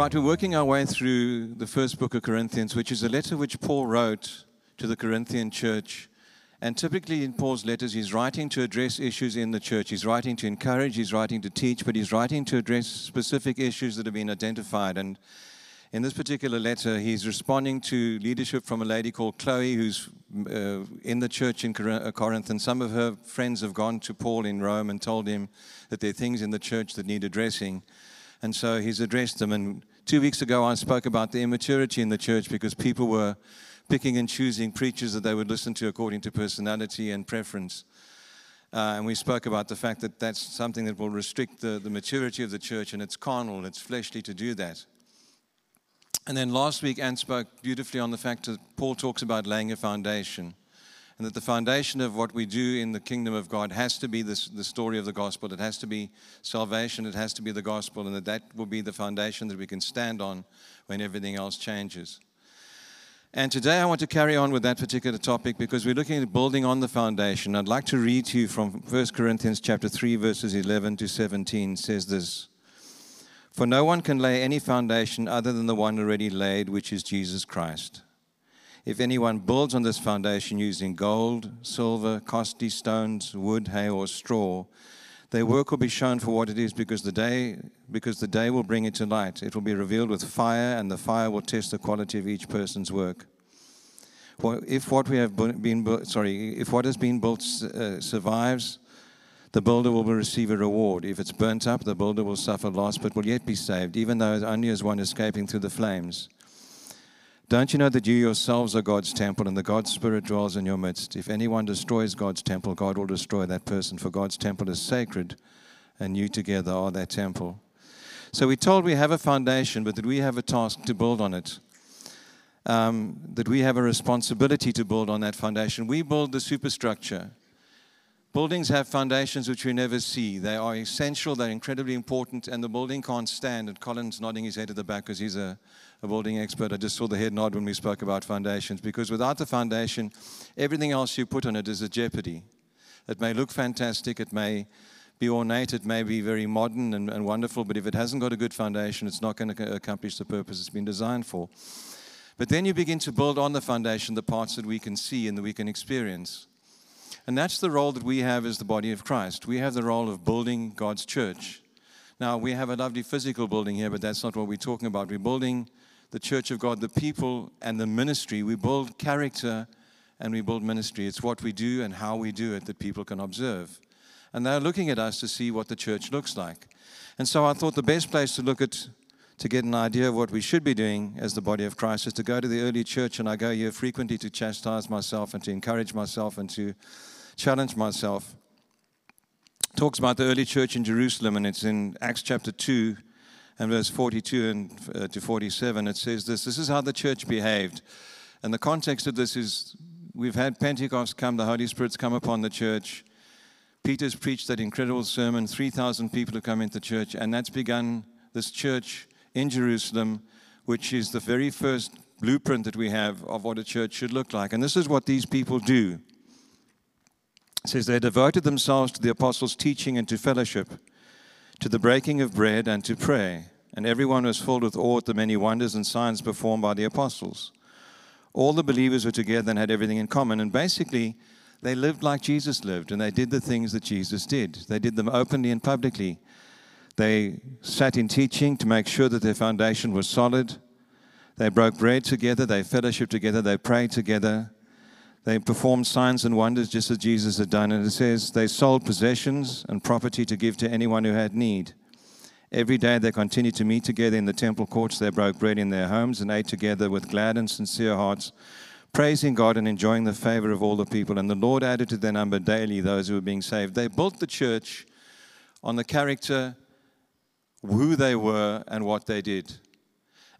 Right, we're working our way through the first book of Corinthians, which is a letter which Paul wrote to the Corinthian church. And typically in Paul's letters, he's writing to address issues in the church. He's writing to encourage, he's writing to teach, but he's writing to address specific issues that have been identified. And in this particular letter, he's responding to leadership from a lady called Chloe, who's uh, in the church in uh, Corinth. And some of her friends have gone to Paul in Rome and told him that there are things in the church that need addressing. And so he's addressed them. And two weeks ago, I spoke about the immaturity in the church because people were picking and choosing preachers that they would listen to according to personality and preference. Uh, and we spoke about the fact that that's something that will restrict the, the maturity of the church, and it's carnal, it's fleshly to do that. And then last week, Anne spoke beautifully on the fact that Paul talks about laying a foundation and that the foundation of what we do in the kingdom of God has to be this, the story of the gospel. It has to be salvation. It has to be the gospel, and that that will be the foundation that we can stand on when everything else changes. And today I want to carry on with that particular topic because we're looking at building on the foundation. I'd like to read to you from 1 Corinthians chapter 3 verses 11 to 17 says this. For no one can lay any foundation other than the one already laid, which is Jesus Christ. If anyone builds on this foundation using gold, silver, costly stones, wood, hay, or straw, their work will be shown for what it is because the day because the day will bring it to light. It will be revealed with fire, and the fire will test the quality of each person's work. For if what we have been sorry, if what has been built uh, survives, the builder will receive a reward. If it's burnt up, the builder will suffer loss, but will yet be saved, even though only as one escaping through the flames. Don't you know that you yourselves are God's temple and the God's Spirit dwells in your midst? If anyone destroys God's temple, God will destroy that person, for God's temple is sacred, and you together are that temple. So we're told we have a foundation, but that we have a task to build on it. Um, that we have a responsibility to build on that foundation. We build the superstructure. Buildings have foundations which we never see. They are essential, they're incredibly important, and the building can't stand. And Colin's nodding his head at the back because he's a, a building expert. I just saw the head nod when we spoke about foundations because without the foundation, everything else you put on it is a jeopardy. It may look fantastic, it may be ornate, it may be very modern and, and wonderful, but if it hasn't got a good foundation, it's not going to accomplish the purpose it's been designed for. But then you begin to build on the foundation the parts that we can see and that we can experience. And that's the role that we have as the body of Christ. We have the role of building God's church. Now, we have a lovely physical building here, but that's not what we're talking about. We're building the church of God, the people and the ministry. We build character and we build ministry. It's what we do and how we do it that people can observe. And they're looking at us to see what the church looks like. And so I thought the best place to look at to get an idea of what we should be doing as the body of Christ is to go to the early church, and I go here frequently to chastise myself and to encourage myself and to challenge myself. Talks about the early church in Jerusalem, and it's in Acts chapter 2 and verse 42 and uh, to 47. It says this This is how the church behaved. And the context of this is we've had Pentecost come, the Holy Spirit's come upon the church. Peter's preached that incredible sermon. 3,000 people have come into church, and that's begun this church in Jerusalem, which is the very first blueprint that we have of what a church should look like. And this is what these people do. It says they devoted themselves to the apostles' teaching and to fellowship, to the breaking of bread and to pray. And everyone was filled with awe at the many wonders and signs performed by the apostles. All the believers were together and had everything in common. And basically, they lived like Jesus lived, and they did the things that Jesus did. They did them openly and publicly. They sat in teaching to make sure that their foundation was solid. They broke bread together, they fellowshiped together, they prayed together. They performed signs and wonders just as Jesus had done. And it says they sold possessions and property to give to anyone who had need. Every day they continued to meet together in the temple courts. They broke bread in their homes and ate together with glad and sincere hearts, praising God and enjoying the favor of all the people. And the Lord added to their number daily those who were being saved. They built the church on the character who they were and what they did.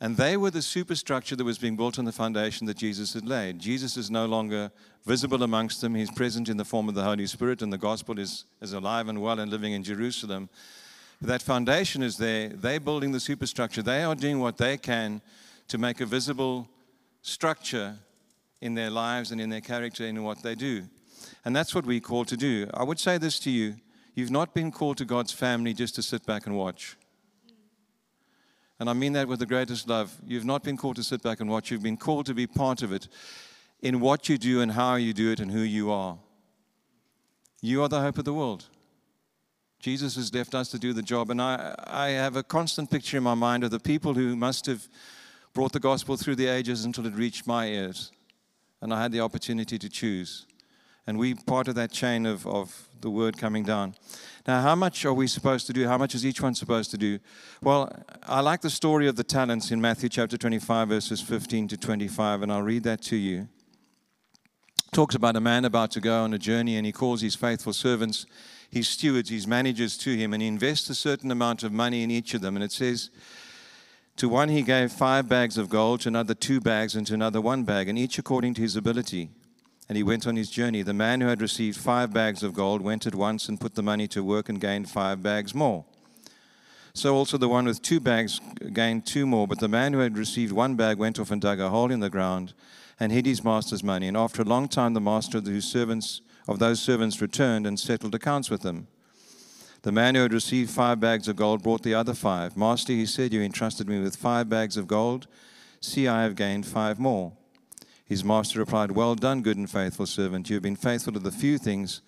And they were the superstructure that was being built on the foundation that Jesus had laid. Jesus is no longer visible amongst them. He's present in the form of the Holy Spirit, and the gospel is, is alive and well and living in Jerusalem. But that foundation is there. They're building the superstructure. They are doing what they can to make a visible structure in their lives and in their character and in what they do. And that's what we call to do. I would say this to you you've not been called to God's family just to sit back and watch. And I mean that with the greatest love. You've not been called to sit back and watch, you've been called to be part of it in what you do and how you do it and who you are. You are the hope of the world. Jesus has left us to do the job. And I, I have a constant picture in my mind of the people who must have brought the gospel through the ages until it reached my ears. And I had the opportunity to choose. And we part of that chain of, of the word coming down. Now, how much are we supposed to do? How much is each one supposed to do? Well, I like the story of the talents in Matthew chapter 25, verses 15 to 25, and I'll read that to you. It talks about a man about to go on a journey, and he calls his faithful servants, his stewards, his managers to him, and he invests a certain amount of money in each of them. And it says, to one he gave five bags of gold, to another two bags, and to another one bag, and each according to his ability and he went on his journey. The man who had received five bags of gold went at once and put the money to work and gained five bags more. So also the one with two bags gained two more. But the man who had received one bag went off and dug a hole in the ground and hid his master's money. And after a long time, the master of, the servants, of those servants returned and settled accounts with them. The man who had received five bags of gold brought the other five. Master, he said, You entrusted me with five bags of gold. See, I have gained five more. His master replied, Well done, good and faithful servant. You have been faithful to the few things.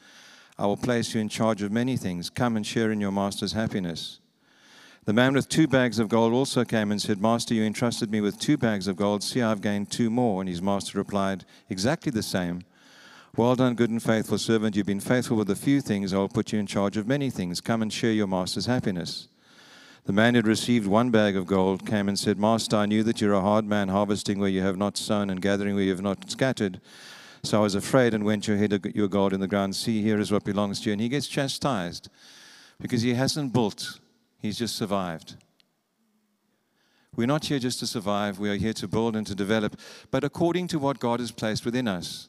I will place you in charge of many things. Come and share in your master's happiness. The man with two bags of gold also came and said, Master, you entrusted me with two bags of gold. See, I've gained two more. And his master replied, Exactly the same. Well done, good and faithful servant. You've been faithful with a few things. I will put you in charge of many things. Come and share your master's happiness. The man who had received one bag of gold came and said, Master, I knew that you're a hard man, harvesting where you have not sown and gathering where you have not scattered. So I was afraid and went to hid your gold in the ground. See, here is what belongs to you. And he gets chastised because he hasn't built, he's just survived. We're not here just to survive, we are here to build and to develop, but according to what God has placed within us.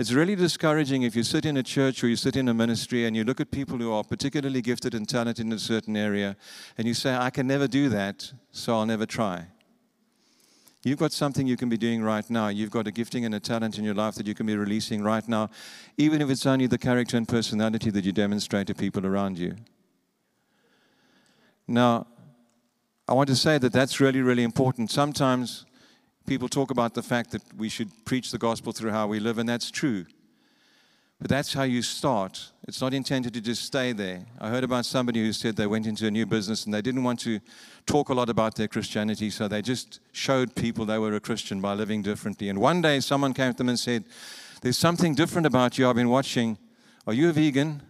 It's really discouraging if you sit in a church or you sit in a ministry and you look at people who are particularly gifted and talented in a certain area and you say, I can never do that, so I'll never try. You've got something you can be doing right now. You've got a gifting and a talent in your life that you can be releasing right now, even if it's only the character and personality that you demonstrate to people around you. Now, I want to say that that's really, really important. Sometimes people talk about the fact that we should preach the gospel through how we live, and that's true. But that's how you start. It's not intended to just stay there. I heard about somebody who said they went into a new business and they didn't want to talk a lot about their Christianity, so they just showed people they were a Christian by living differently. And one day someone came to them and said, There's something different about you I've been watching. Are you a vegan?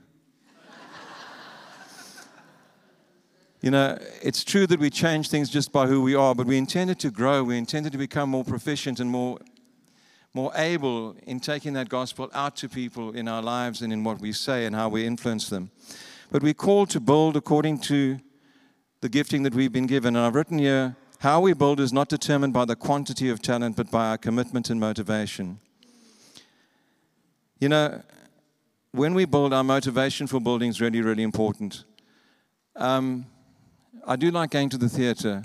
You know, it's true that we change things just by who we are, but we intended to grow. We intended to become more proficient and more, more able in taking that gospel out to people in our lives and in what we say and how we influence them. But we're called to build according to the gifting that we've been given. And I've written here how we build is not determined by the quantity of talent, but by our commitment and motivation. You know, when we build, our motivation for building is really, really important. Um, I do like going to the theater.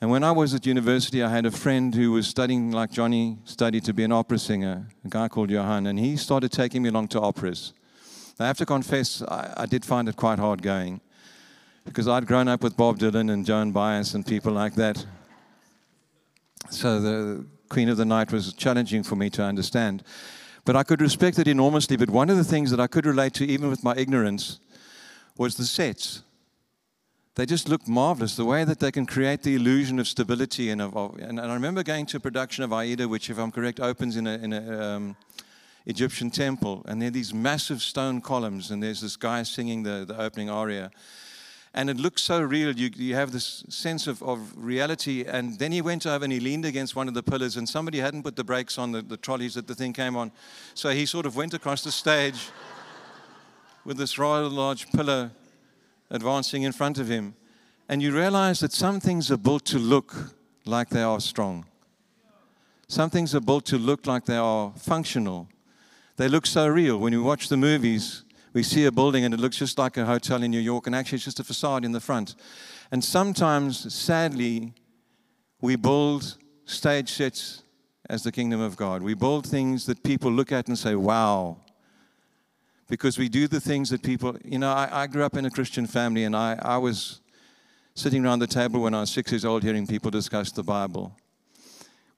And when I was at university, I had a friend who was studying like Johnny studied to be an opera singer, a guy called Johan, and he started taking me along to operas. I have to confess, I, I did find it quite hard going because I'd grown up with Bob Dylan and Joan Baez and people like that. So the Queen of the Night was challenging for me to understand. But I could respect it enormously. But one of the things that I could relate to, even with my ignorance, was the sets they just look marvelous. The way that they can create the illusion of stability. And, of, of, and, and I remember going to a production of Aida, which, if I'm correct, opens in an um, Egyptian temple. And there are these massive stone columns, and there's this guy singing the, the opening aria. And it looks so real. You, you have this sense of, of reality. And then he went over and he leaned against one of the pillars, and somebody hadn't put the brakes on the, the trolleys that the thing came on. So he sort of went across the stage with this rather large pillar advancing in front of him. And you realize that some things are built to look like they are strong. Some things are built to look like they are functional. They look so real. When you watch the movies, we see a building and it looks just like a hotel in New York, and actually it's just a facade in the front. And sometimes, sadly, we build stage sets as the kingdom of God. We build things that people look at and say, wow, because we do the things that people, you know, I, I grew up in a Christian family and I, I was sitting around the table when I was six years old hearing people discuss the Bible.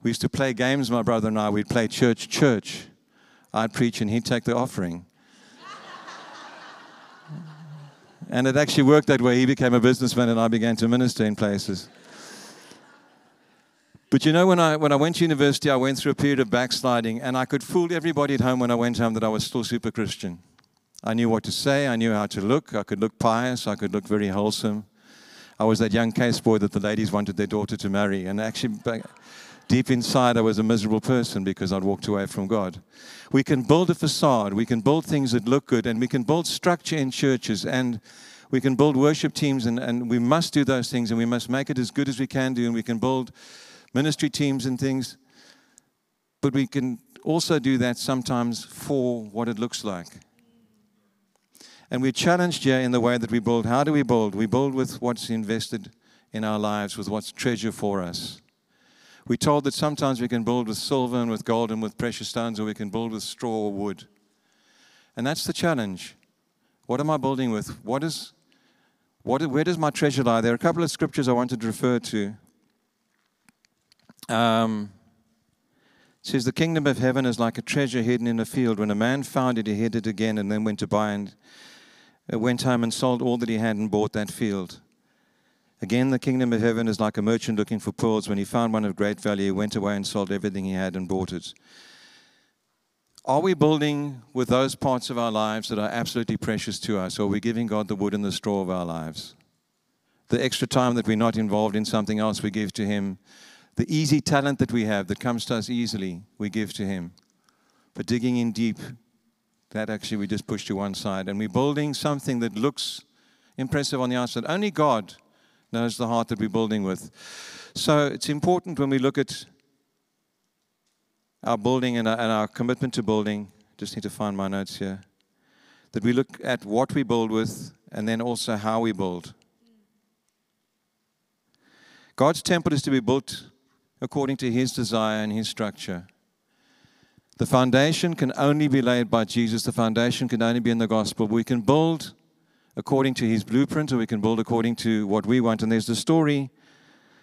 We used to play games, my brother and I. We'd play church, church. I'd preach and he'd take the offering. and it actually worked that way. He became a businessman and I began to minister in places. But you know, when I, when I went to university, I went through a period of backsliding, and I could fool everybody at home when I went home that I was still super Christian. I knew what to say, I knew how to look, I could look pious, I could look very wholesome. I was that young Case boy that the ladies wanted their daughter to marry, and actually, deep inside, I was a miserable person because I'd walked away from God. We can build a facade, we can build things that look good, and we can build structure in churches, and we can build worship teams, and, and we must do those things, and we must make it as good as we can do, and we can build ministry teams and things. But we can also do that sometimes for what it looks like. And we're challenged here in the way that we build. How do we build? We build with what's invested in our lives, with what's treasure for us. We're told that sometimes we can build with silver and with gold and with precious stones, or we can build with straw or wood. And that's the challenge. What am I building with? What is, what, where does my treasure lie? There are a couple of scriptures I wanted to refer to. Um, it says, The kingdom of heaven is like a treasure hidden in a field. When a man found it, he hid it again and then went to buy and went home and sold all that he had and bought that field. Again, the kingdom of heaven is like a merchant looking for pearls. When he found one of great value, he went away and sold everything he had and bought it. Are we building with those parts of our lives that are absolutely precious to us, or are we giving God the wood and the straw of our lives? The extra time that we're not involved in something else, we give to Him the easy talent that we have that comes to us easily, we give to Him. But digging in deep, that actually we just push to one side. And we're building something that looks impressive on the outside. Only God knows the heart that we're building with. So it's important when we look at our building and our, and our commitment to building. Just need to find my notes here. That we look at what we build with and then also how we build. God's temple is to be built according to his desire and his structure. The foundation can only be laid by Jesus. The foundation can only be in the gospel. We can build according to his blueprint or we can build according to what we want. And there's the story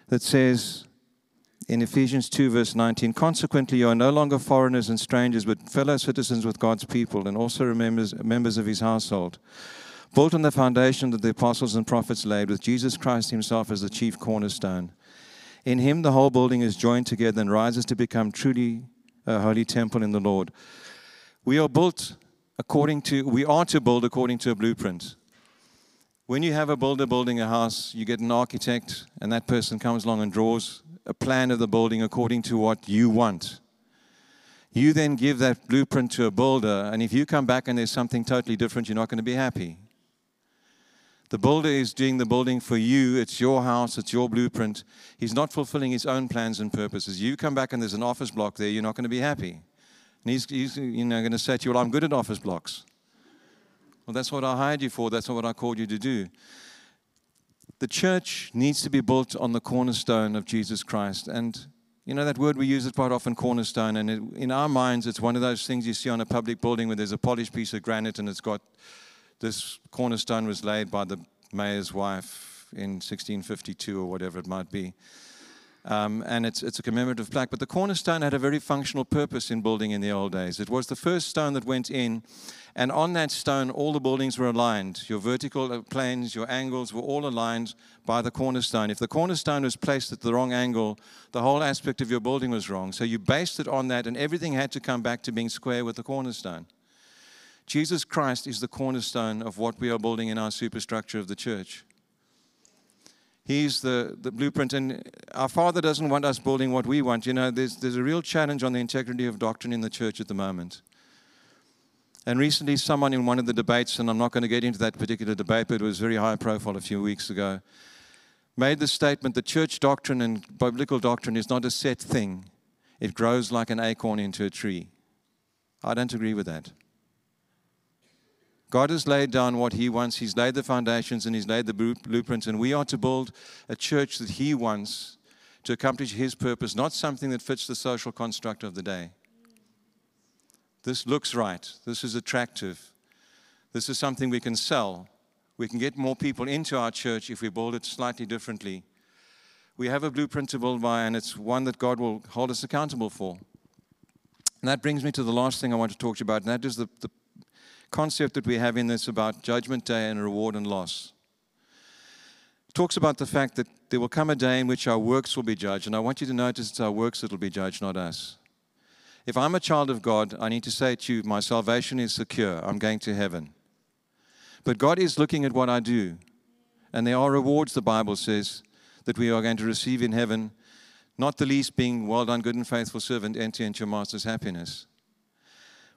that says in Ephesians 2, verse 19 Consequently, you are no longer foreigners and strangers, but fellow citizens with God's people and also members, members of his household. Built on the foundation that the apostles and prophets laid, with Jesus Christ himself as the chief cornerstone. In him, the whole building is joined together and rises to become truly a holy temple in the Lord. We are built according to, we are to build according to a blueprint. When you have a builder building a house, you get an architect, and that person comes along and draws a plan of the building according to what you want. You then give that blueprint to a builder, and if you come back and there's something totally different, you're not going to be happy. The builder is doing the building for you. It's your house, it's your blueprint. He's not fulfilling his own plans and purposes. You come back and there's an office block there, you're not going to be happy. And he's, he's you know, going to say to you, Well, I'm good at office blocks. Well, that's what I hired you for, that's not what I called you to do. The church needs to be built on the cornerstone of Jesus Christ. And you know that word we use it quite often, cornerstone. And it, in our minds, it's one of those things you see on a public building where there's a polished piece of granite and it's got this cornerstone was laid by the mayor's wife in 1652 or whatever it might be. Um, and it's, it's a commemorative plaque. But the cornerstone had a very functional purpose in building in the old days. It was the first stone that went in, and on that stone, all the buildings were aligned. Your vertical planes, your angles were all aligned by the cornerstone. If the cornerstone was placed at the wrong angle, the whole aspect of your building was wrong. So you based it on that, and everything had to come back to being square with the cornerstone. Jesus Christ is the cornerstone of what we are building in our superstructure of the church. He's the, the blueprint, and our Father doesn't want us building what we want. You know, there's, there's a real challenge on the integrity of doctrine in the church at the moment. And recently, someone in one of the debates, and I'm not going to get into that particular debate, but it was very high profile a few weeks ago, made the statement that church doctrine and biblical doctrine is not a set thing, it grows like an acorn into a tree. I don't agree with that. God has laid down what He wants. He's laid the foundations and He's laid the blueprints. And we are to build a church that He wants to accomplish His purpose, not something that fits the social construct of the day. This looks right. This is attractive. This is something we can sell. We can get more people into our church if we build it slightly differently. We have a blueprint to build by, and it's one that God will hold us accountable for. And that brings me to the last thing I want to talk to you about, and that is the, the concept that we have in this about judgment day and reward and loss. It talks about the fact that there will come a day in which our works will be judged, and I want you to notice it's our works that will be judged, not us. If I'm a child of God, I need to say to you, my salvation is secure. I'm going to heaven. But God is looking at what I do. And there are rewards, the Bible says, that we are going to receive in heaven, not the least being, well done, good and faithful servant, enter into your master's happiness.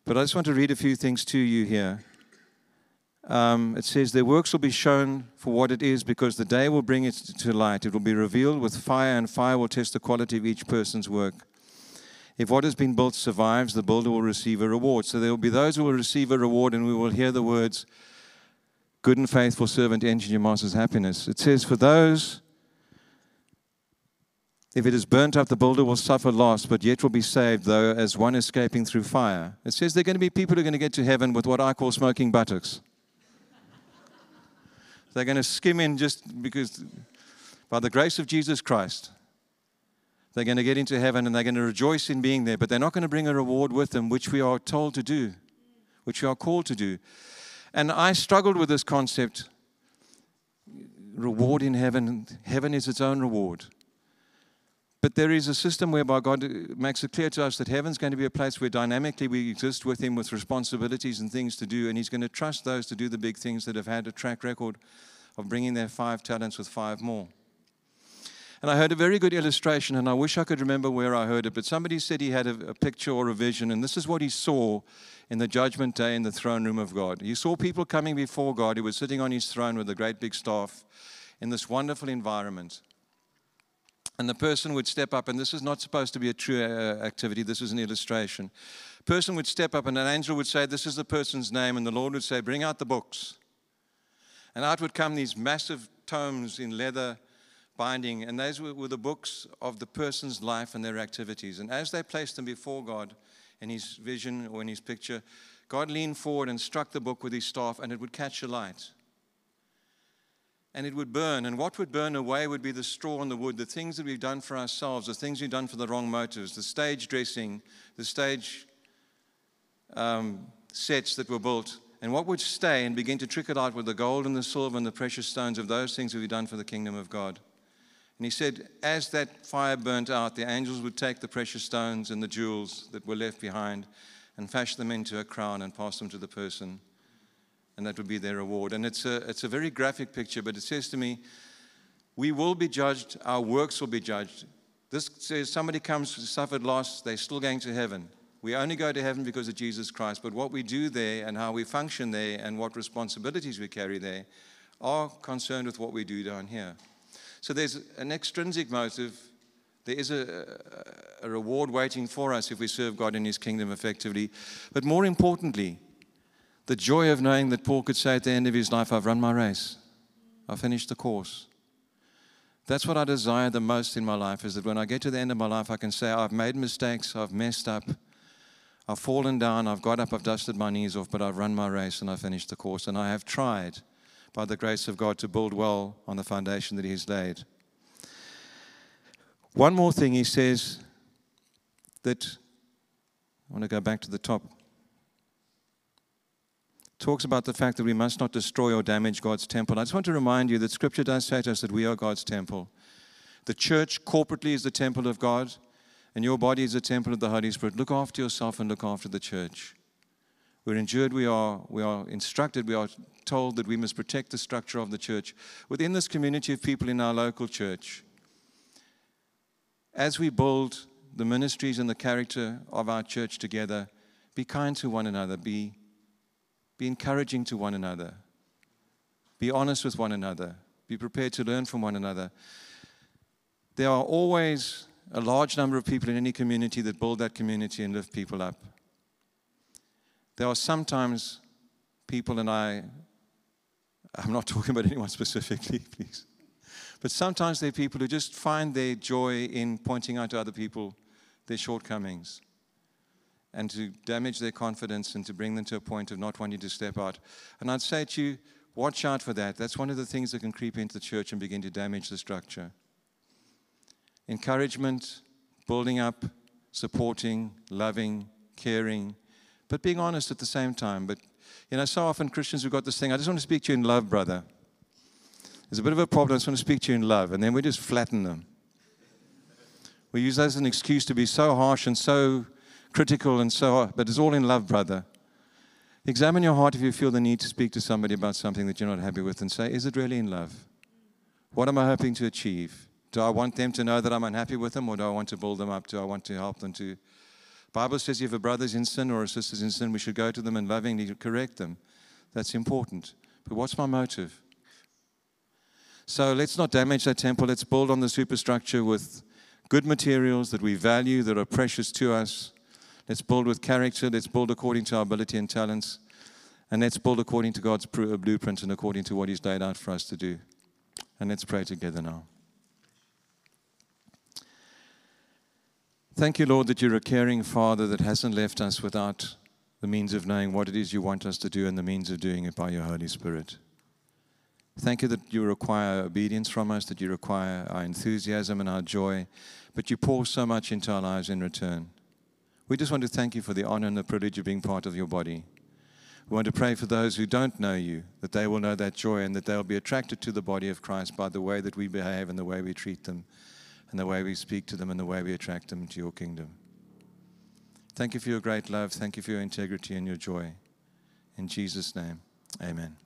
But I just want to read a few things to you here. Um, it says, Their works will be shown for what it is because the day will bring it to light. It will be revealed with fire, and fire will test the quality of each person's work. If what has been built survives, the builder will receive a reward. So there will be those who will receive a reward, and we will hear the words, Good and faithful servant, enter your master's happiness. It says, For those, if it is burnt up, the builder will suffer loss, but yet will be saved, though as one escaping through fire. It says there are going to be people who are going to get to heaven with what I call smoking buttocks. They're going to skim in just because, by the grace of Jesus Christ, they're going to get into heaven and they're going to rejoice in being there, but they're not going to bring a reward with them, which we are told to do, which we are called to do. And I struggled with this concept reward in heaven. Heaven is its own reward. But there is a system whereby God uh, makes it clear to us that heaven's going to be a place where dynamically we exist with Him with responsibilities and things to do, and He's going to trust those to do the big things that have had a track record of bringing their five talents with five more. And I heard a very good illustration, and I wish I could remember where I heard it, but somebody said he had a, a picture or a vision, and this is what he saw in the judgment day in the throne room of God. He saw people coming before God who were sitting on his throne with a great big staff in this wonderful environment. And the person would step up, and this is not supposed to be a true uh, activity, this is an illustration. person would step up, and an angel would say, This is the person's name, and the Lord would say, Bring out the books. And out would come these massive tomes in leather binding, and those were, were the books of the person's life and their activities. And as they placed them before God in his vision or in his picture, God leaned forward and struck the book with his staff, and it would catch a light. And it would burn. And what would burn away would be the straw and the wood, the things that we've done for ourselves, the things we've done for the wrong motives, the stage dressing, the stage um, sets that were built. And what would stay and begin to trickle out with the gold and the silver and the precious stones of those things that we've done for the kingdom of God. And he said, as that fire burnt out, the angels would take the precious stones and the jewels that were left behind and fashion them into a crown and pass them to the person. And that would be their reward. And it's a, it's a very graphic picture, but it says to me, we will be judged, our works will be judged. This says somebody comes suffered loss, they're still going to heaven. We only go to heaven because of Jesus Christ, but what we do there and how we function there and what responsibilities we carry there are concerned with what we do down here. So there's an extrinsic motive. There is a, a reward waiting for us if we serve God in His kingdom effectively. But more importantly, the joy of knowing that Paul could say at the end of his life, I've run my race, I've finished the course. That's what I desire the most in my life is that when I get to the end of my life, I can say, I've made mistakes, I've messed up, I've fallen down, I've got up, I've dusted my knees off, but I've run my race and I've finished the course. And I have tried by the grace of God to build well on the foundation that He's laid. One more thing He says that I want to go back to the top. Talks about the fact that we must not destroy or damage God's temple. I just want to remind you that Scripture does say to us that we are God's temple. The church corporately is the temple of God, and your body is the temple of the Holy Spirit. Look after yourself and look after the church. We're endured, we are, we are instructed, we are told that we must protect the structure of the church. Within this community of people in our local church, as we build the ministries and the character of our church together, be kind to one another, be, be encouraging to one another, be honest with one another, be prepared to learn from one another. There are always a large number of people in any community that build that community and lift people up. There are sometimes people, and I, I'm not talking about anyone specifically, please, but sometimes there are people who just find their joy in pointing out to other people their shortcomings and to damage their confidence and to bring them to a point of not wanting to step out. And I'd say to you, Watch out for that. That's one of the things that can creep into the church and begin to damage the structure. Encouragement, building up, supporting, loving, caring, but being honest at the same time. But, you know, so often Christians have got this thing I just want to speak to you in love, brother. There's a bit of a problem. I just want to speak to you in love. And then we just flatten them. We use that as an excuse to be so harsh and so critical and so, on, but it's all in love, brother. Examine your heart if you feel the need to speak to somebody about something that you're not happy with and say, is it really in love? What am I hoping to achieve? Do I want them to know that I'm unhappy with them or do I want to build them up? Do I want to help them to? Bible says if a brother's in sin or a sister's in sin, we should go to them and lovingly correct them. That's important. But what's my motive? So let's not damage that temple. Let's build on the superstructure with good materials that we value, that are precious to us. Let's build with character. Let's build according to our ability and talents. And let's build according to God's uh, blueprint and according to what He's laid out for us to do. And let's pray together now. Thank you, Lord, that you're a caring Father that hasn't left us without the means of knowing what it is you want us to do and the means of doing it by your Holy Spirit. Thank you that you require obedience from us, that you require our enthusiasm and our joy, but you pour so much into our lives in return. We just want to thank you for the honor and the privilege of being part of your body. We want to pray for those who don't know you, that they will know that joy and that they'll be attracted to the body of Christ by the way that we behave and the way we treat them and the way we speak to them and the way we attract them to your kingdom. Thank you for your great love. Thank you for your integrity and your joy. In Jesus' name, amen.